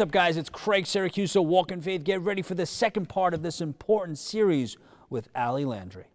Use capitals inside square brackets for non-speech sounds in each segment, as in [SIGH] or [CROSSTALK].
Hey, what's up, guys? It's Craig Syracusa, Walk in Faith. Get ready for the second part of this important series with Ali Landry.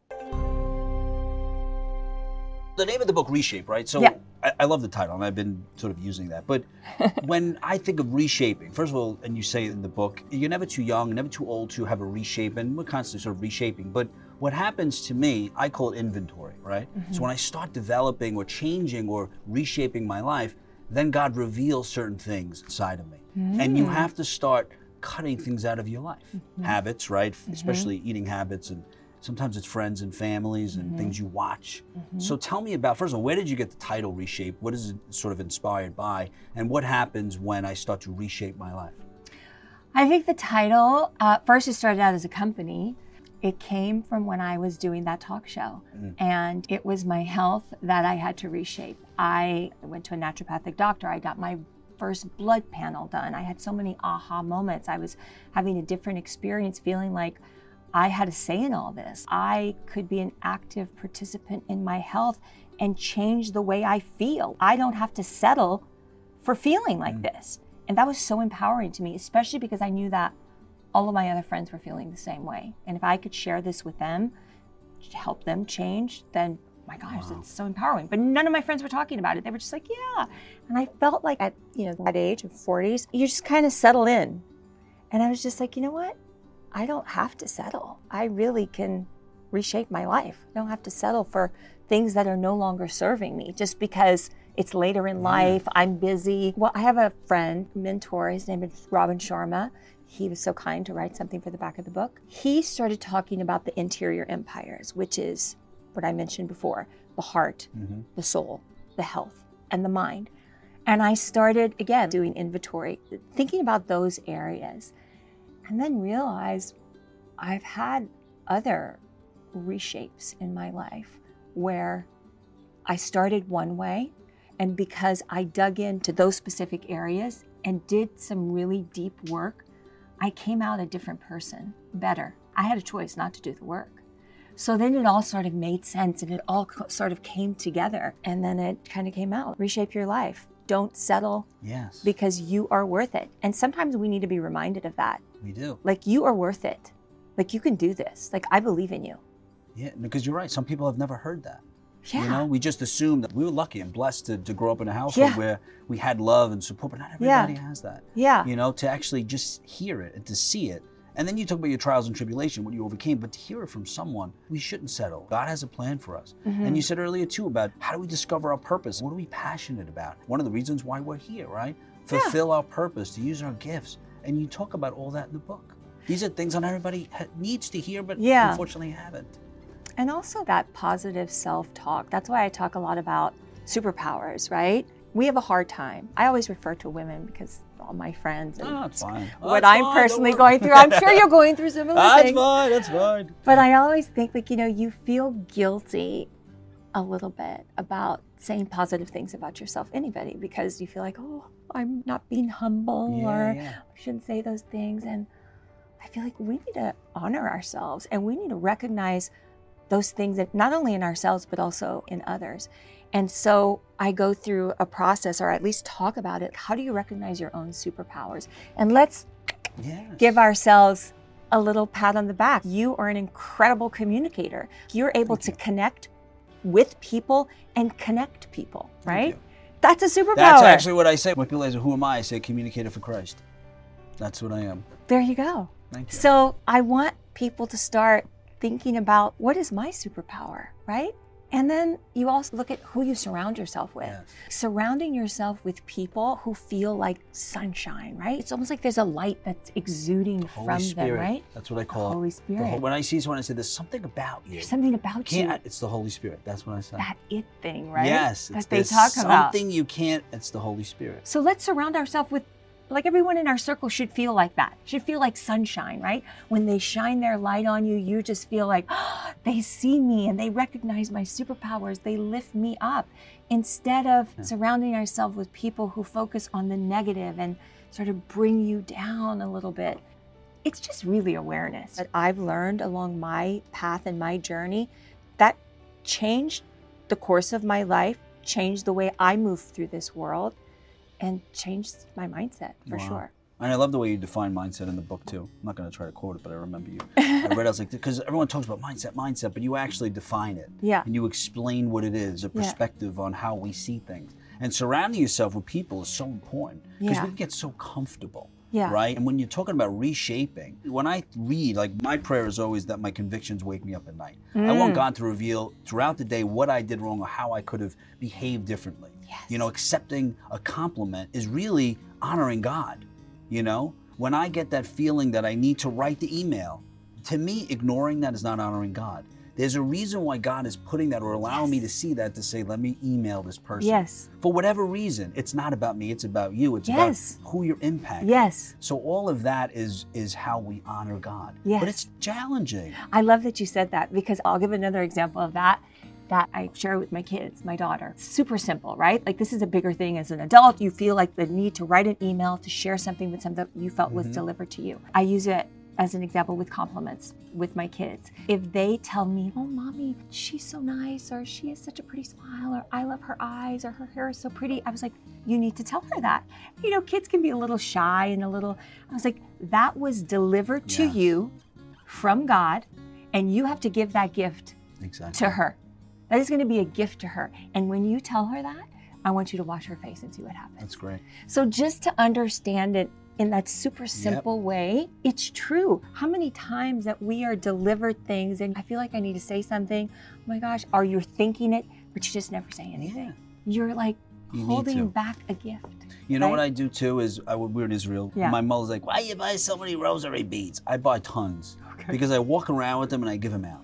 The name of the book, Reshape, right? So Yeah. I, I love the title, and I've been sort of using that. But [LAUGHS] when I think of reshaping, first of all, and you say in the book, you're never too young, never too old to have a reshape, and we're constantly sort of reshaping. But what happens to me, I call it inventory, right? Mm-hmm. So when I start developing or changing or reshaping my life, then God reveals certain things inside of me. And you hmm. have to start cutting things out of your life. Mm-hmm. Habits, right? Mm-hmm. Especially eating habits and sometimes it's friends and families and mm-hmm. things you watch. So tell me about first of all, where did you get the title reshape? What is it sort of inspired by? And what happens when I start to reshape my life? I think the title, uh, first, it started out as a company. It came from when I was doing that talk show, mm. and it was my health that I had to reshape. I went to a naturopathic doctor. I got my first blood panel done. I had so many aha moments. I was having a different experience, feeling like I had a say in all this. I could be an active participant in my health and change the way I feel. I don't have to settle for feeling like mm. this. And that was so empowering to me, especially because I knew that all of my other friends were feeling the same way. And if I could share this with them, to help them change, then my gosh, it's so empowering. But none of my friends were talking about it. They were just like, yeah. And I felt like at, you know, that age of 40s, you just kind of settle in. And I was just like, you know what? I don't have to settle. I really can reshape my life. I don't have to settle for things that are no longer serving me just because it's later in life, I'm busy. Well, I have a friend, mentor, his name is Robin Sharma. He was so kind to write something for the back of the book. He started talking about the interior empires, which is what I mentioned before the heart, mm-hmm. the soul, the health, and the mind. And I started again doing inventory, thinking about those areas, and then realized I've had other reshapes in my life where I started one way, and because I dug into those specific areas and did some really deep work, I came out a different person, better. I had a choice not to do the work. So then it all sort of made sense and it all co- sort of came together. And then it kind of came out reshape your life. Don't settle Yes. because you are worth it. And sometimes we need to be reminded of that. we do. Like, you are worth it. Like, you can do this. Like, I believe in you. Yeah, because you're right. Some people have never heard that. Yeah. You know, we just assume that we were lucky and blessed to, to grow up in a household Yeah. where we had love and support, but not Yeah. everybody has that. Yeah. You know, to actually just hear it and to see it. And then you talk about your trials and tribulation, what you overcame, but to hear it from someone, we shouldn't settle. God has a plan for us. Mm-hmm. And you said earlier too about how do we discover our purpose? What are we passionate about? One of the reasons why we're here, right? Fulfill our purpose, to use our gifts. And you talk about all that in the book. These are things not everybody needs to hear, but Yeah. unfortunately haven't. And also that positive self talk. That's why I talk a lot about superpowers, right? We have a hard time. I always refer to women because all my friends and Oh, fine. [LAUGHS] what I'm fine, personally going through. I'm sure you're [LAUGHS] going through similar That's things. That's fine. That's fine. But I always think like, you know, you feel guilty a little bit about saying positive things about yourself, anybody, because you feel like, oh, I'm not being humble Yeah, or yeah. I shouldn't say those things. And I feel like we need to honor ourselves and we need to recognize those things that not only in ourselves, but also in others. And so I go through a process, or at least talk about it. How do you recognize your own superpowers? And let's Yes. give ourselves a little pat on the back. You are an incredible communicator. You're able to connect with people and connect people, right? That's a superpower. That's actually what I say. When people say, "Who am I?" I say, "Communicator for Christ." That's what I am. there you go. Thank you. So I want people to start thinking about what is my superpower, right? And then you also look at who you surround yourself with. Yes. Surrounding yourself with people who feel like sunshine, right? It's almost like there's a light that's exuding Holy from Spirit. them, right? That's what I call Holy it. The Spirit. whole- when I see someone, I say, "There's something about you." There's something about you. It's the Holy Spirit. That's what I say. that it thing, right? Yes. That they talk about. Something you can't. It's the Holy Spirit. So let's surround ourselves with, like everyone in our circle should feel like that. Should feel like sunshine, right? When they shine their light on you, you just feel like [GASPS] they see me and they recognize my superpowers. They lift me up instead of surrounding ourselves with people who focus on the negative and sort of bring you down a little bit. It's just really awareness that I've learned along my path and my journey that changed the course of my life, changed the way I move through this world, and changed my mindset for Wow. sure. And I love the way you define mindset in the book too. I'm not going to try to quote it, but I remember you. [LAUGHS] I read. I was like, because everyone talks about mindset, mindset, but you actually define it. Yeah. And you explain what it is, a Yeah. perspective on how we see things. And surrounding yourself with people is so important because Yeah. we get so comfortable. Yeah. Right. And when you're talking about reshaping, when I read, like my prayer is always that my convictions wake me up at night. I want Mm. God to reveal throughout the day what I did wrong or how I could have behaved differently. Yes. You know, accepting a compliment is really honoring God. You know, when I get that feeling that I need to write the email, to me, ignoring that is not honoring God. There's a reason why God is putting that or allowing me to see that to say, let me email this person. Yes. For whatever reason, it's not about me, it's about you. It's Yes. about who you're impacting. Yes. So all of that is is how we honor God. Yes. But it's challenging. I love that you said that because I'll give another example of that that I share with my kids, my daughter. Super simple, right? Like this is a bigger thing as an adult. You feel like the need to write an email to share something with something that you felt was mm-hmm. delivered to you. I use it as an example with compliments with my kids. If they tell me, "Oh, mommy, she's so nice," or "She has such a pretty smile," or "I love her eyes," or "Her hair is so pretty," I was like, "You need to tell her that." You know, kids can be a little shy and a little. I was like, "That was delivered to Yes. you from God, and you have to give that gift Exactly. to her. That is going to be a gift to her. And when you tell her that, I want you to watch her face and see what happens. That's great. So just to understand it in that super simple way, it's true. How many times that we are delivered things and I feel like I need to say something, oh my gosh, are you're thinking it, but you just never say anything. Yeah. You're like You holding back a gift. You know what? I do too is I, we were in Israel. Yeah. My mother's like, "Why you buy so many rosary beads?" I buy tons Okay. because I walk around with them and I give them out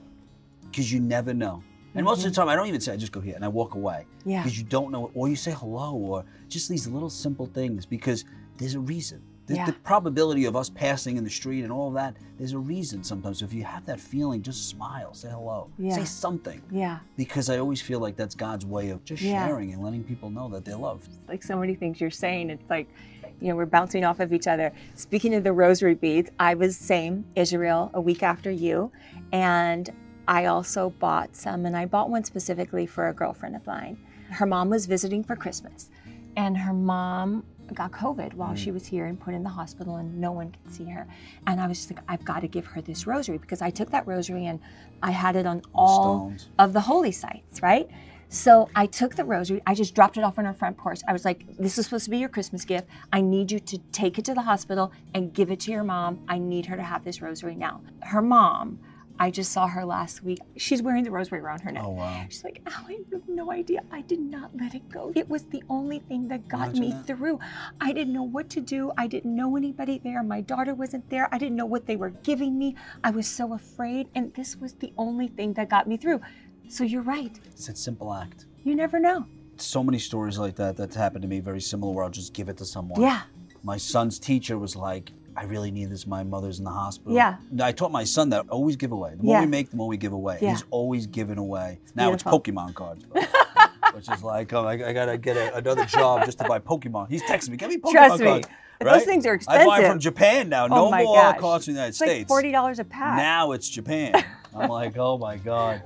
because you never know. And most of the time, I don't even say. I just go here and I walk away Mm-hmm. Yeah. because you don't know, or you say hello, or just these little simple things because there's a reason. The, Yeah. the probability of us passing in the street and all of that, there's a reason sometimes. So if you have that feeling, just smile, say hello, Yeah. say something. Yeah. Because I always feel like that's God's way of just Yeah. sharing and letting people know that they're loved. like so many things you're saying. It's like, you know, we're bouncing off of each other. Speaking of the rosary beads, I was same Israel a week after you, and I also bought some, and I bought one specifically for a girlfriend of mine. Her mom was visiting for Christmas, and her mom got COVID while she mm. was here and put in the hospital, and no one could see her. And I was just like, I've got to give her this rosary because I took that rosary and I had it on all stones. of the holy sites, right? So I took the rosary, I just dropped it off on her front porch. I was like, this is supposed to be your Christmas gift. I need you to take it to the hospital and give it to your mom. I need her to have this rosary now. Her mom, I just saw her last week. She's wearing the rosary around her neck. Oh wow. She's like, oh, I have no idea. I did not let it go. It was the only thing that got Imagine me that. through. I didn't know what to do. I didn't know anybody there. My daughter wasn't there. I didn't know what they were giving me. I was so afraid. And this was the only thing that got me through. So you're right. It's a simple act. You never know. So many stories like that that's happened to me, very similar, where I'll just give it to someone. Yeah. My son's teacher was like, I really need this. My mother's in the hospital. Yeah. I taught my son that always give away. The more Yeah. we make, the more we give away. Yeah. He's always giving away. Now beautiful. it's Pokemon cards. though, [LAUGHS] Which is like, oh, I, I gotta get a, another job just to buy Pokemon. He's texting me, get me Pokemon Trust me. cards. But those things are expensive. I buy from Japan now. Oh No my more gosh. cards from the United It's like States. forty dollars a pack. Now it's Japan. I'm like, oh my god.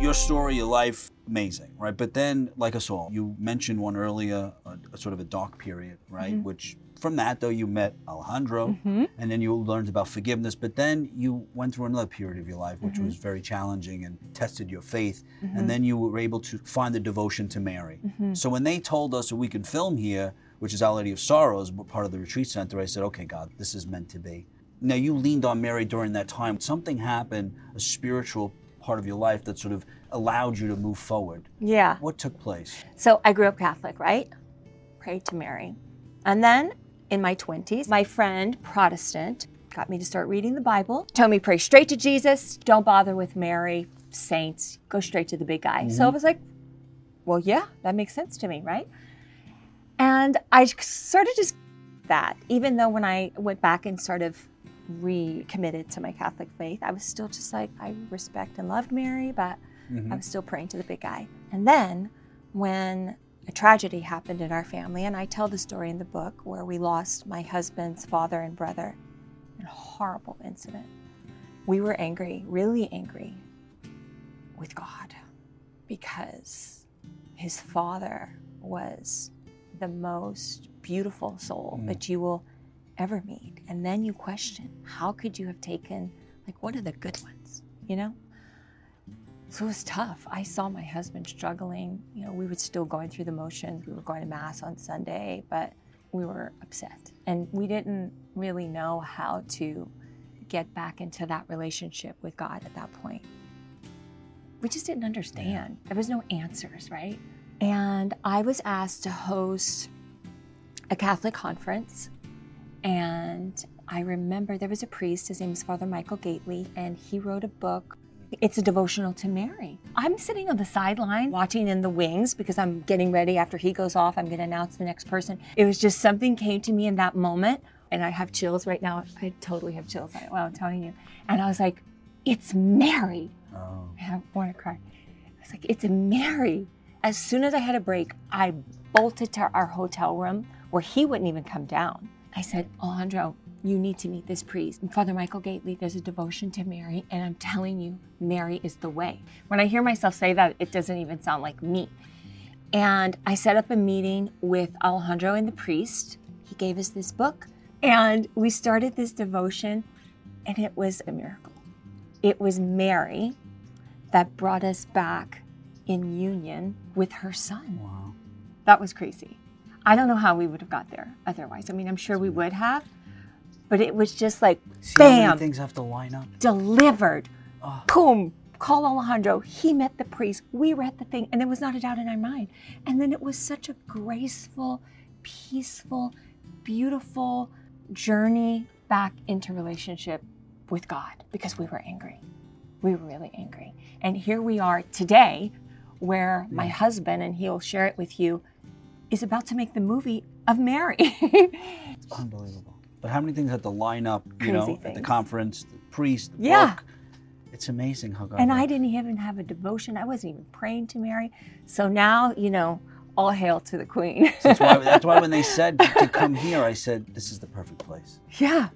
Your story, your life, amazing, right? But then, like us all, you mentioned one earlier, a, a sort of a dark period, right? Mm-hmm. Which from that though you met Alejandro, and then you learned about forgiveness. But then you went through another period of your life, which Mm-hmm. was very challenging and tested your faith. And then you were able to find the devotion to Mary. Mm-hmm. So when they told us that we could film here, which is Our Lady of Sorrows, part of the retreat center, I said, okay, God, this is meant to be. Now you leaned on Mary during that time. Something happened, a spiritual part of your life that sort of allowed you to move forward. Yeah. What took place? So I grew up Catholic, right? Prayed to Mary. And then in my 20s, my friend, Protestant, got me to start reading the Bible, told me pray straight to Jesus, don't bother with Mary, saints, go straight to the big guy. So mm-hmm. I was like, well, yeah, that makes sense to me, right? And I sort of just that, even though when I went back and sort of recommitted to my Catholic faith, I was still just like, I respect and love Mary, but I mm-hmm. was still praying to the big guy. And then when a tragedy happened in our family, and I tell the story in the book where we lost my husband's father and brother in a horrible incident. We were angry, really angry with God because his father was the most beautiful soul that mm. you will ever made. And then you question, how could you have taken, like, what are the good ones, you know? So it was tough. I saw my husband struggling. You know, we were still going through the motions. We were going to Mass on Sunday, but we were upset. And we didn't really know how to get back into that relationship with God at that point. We just didn't understand. There was no answers, right? And I was asked to host a Catholic conference. And I remember there was a priest, his name is Father Michael Gaitley, and he wrote a book it's a devotional to Mary. I'm sitting on the sideline watching in the wings because I'm getting ready after he goes off. I'm going to announce the next person. It was just something came to me in that moment. And I have chills right now. I totally have chills. Well, I'm telling you. And I was like, it's Mary. Oh. And I want to cry. I was like, it's Mary. As soon as I had a break, I bolted to our hotel room where he wouldn't even come down. I said, Alejandro, you need to meet this priest. And Father Michael Gaitley, there's a devotion to Mary, and I'm telling you, Mary is the way. When I hear myself say that, it doesn't even sound like me. And I set up a meeting with Alejandro and the priest. He gave us this book, and we started this devotion, and it was a miracle. It was Mary that brought us back in union with her son. Wow. That was crazy. I don't know how we would have got there otherwise. I mean, I'm sure we would have, but it was just like, See bam, things have to line up? delivered. Oh. Boom. Call Alejandro. He met the priest. We read the thing, and there was not a doubt in our mind. And then it was such a graceful, peaceful, beautiful journey back into relationship with God because we were angry. We were really angry. And here we are today, where my husband, and he'll share it with you, is about to make the movie of Mary. It's unbelievable. But how many things had to line up, you Crazy know, at the conference, the priest, the Yeah. book. It's amazing how God And I didn't even have a devotion. I wasn't even praying to Mary. So now, you know, all hail to the Queen. That's why, that's why when they [LAUGHS] said to come here, I said, this is the perfect place. yeah.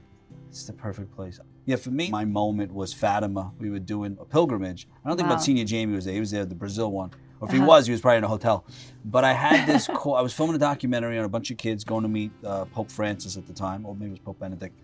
It's the perfect place. Yeah, for me, my moment was Fatima. We were doing a pilgrimage. I don't think Wow. about Senior Jamie was there. He was there, the Brazil one. Or if he Uh-huh. was, he was probably in a hotel. But I had this call. I was filming a documentary on a bunch of kids going to meet uh, Pope Francis at the time, or maybe it was Pope Benedict.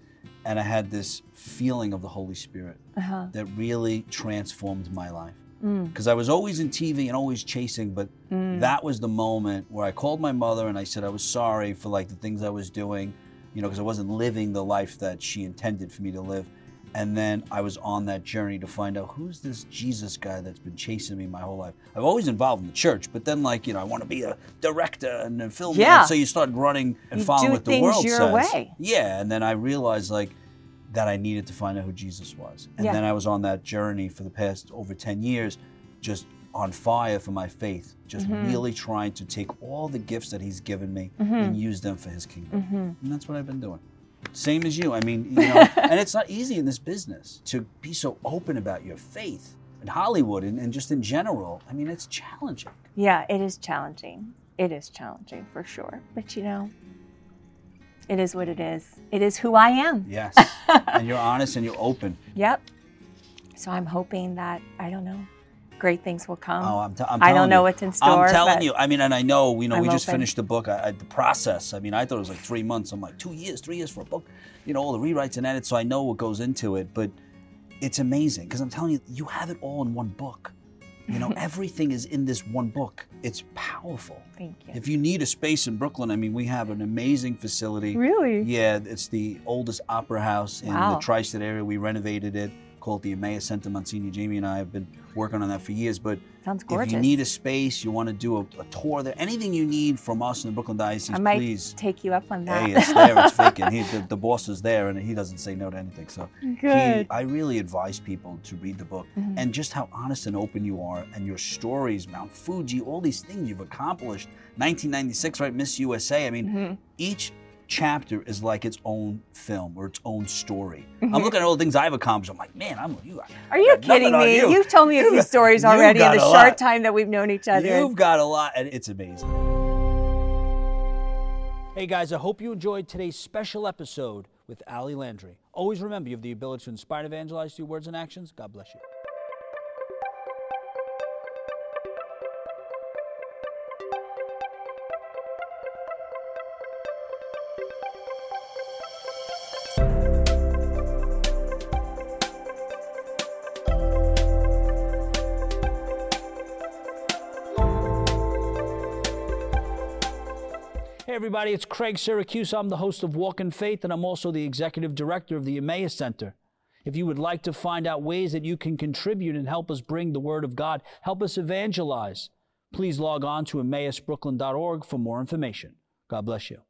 And I had this feeling of the Holy Spirit Uh-huh. that really transformed my life. Mm. Because I was always in TV and always chasing, but that was the moment where I called my mother and I said I was sorry for like the things I was doing, you know, because I wasn't living the life that she intended for me to live. And then I was on that journey to find out who's this Jesus guy that's been chasing me my whole life. I've always involved in the church, but then like you know I want to be a director and a filmmaker. Yeah. So you start running and You following what the world your says. way. Yeah, and then I realized like that I needed to find out who Jesus was. And Yeah. then I was on that journey for the past over 10 years, just on fire for my faith, just Mm-hmm. really trying to take all the gifts that He's given me Mm-hmm. and use them for His kingdom. And that's what I've been doing. Same as you. I mean, you know, [LAUGHS] and it's not easy in this business to be so open about your faith in Hollywood and, and just in general. I mean, it's challenging. Yeah, it is challenging. It is challenging for sure. But you know, it is what it is. It is who I am. Yes. [LAUGHS] and you're honest and you're open. Yep. So I'm hoping that, I don't know, great things will come. Oh, I'm, t- I'm I don't know you. what's in store. I'm telling you. I mean, and I know, you know, I'm we just open. finished the book. I, I, the process. I mean, I thought it was like three months. I'm like two years, three years for a book. You know, all the rewrites and edits. So I know what goes into it. But it's amazing because I'm telling you, you have it all in one book. You know, [LAUGHS] everything is in this one book. It's powerful. Thank you. If you need a space in Brooklyn, I mean, we have an amazing facility. Really? Yeah, it's the oldest opera house in Wow. the tri-state area. We renovated it, called the Emmaus Center. Monsignor Jamie and I have been working on that for years. But Sounds gorgeous. if you need a space, you want to do a, a tour there, anything you need from us in the Brooklyn Diocese, I might please. take you up on that. Hey, it's there, it's [LAUGHS] vacant. He, the, the boss is there, and he doesn't say no to anything. So he. I really advise people to read the book Mhm. and just how honest and open you are, and your stories, Mount Fuji, all these things you've accomplished. 1996, right, Miss USA. I mean, Mhm. each chapter is like its own film or its own story. I'm mm-hmm. looking at all the things I've accomplished. I'm like, man, I'm you. Are you kidding me? you. have told me a few got- stories already in the short lot. time that we've known each other. You've got a lot, and it's amazing. Hey guys, I hope you enjoyed today's special episode with Ali Landry. Always remember you have the ability to inspire and evangelize through words and actions. God bless you. Everybody, it's Craig Syracusa. I'm the host of Walk in Faith, and I'm also the executive director of the Emmaus Center. If you would like to find out ways that you can contribute and help us bring the Word of God, help us evangelize, please log on to emmausbrooklyn.org for more information. God bless you.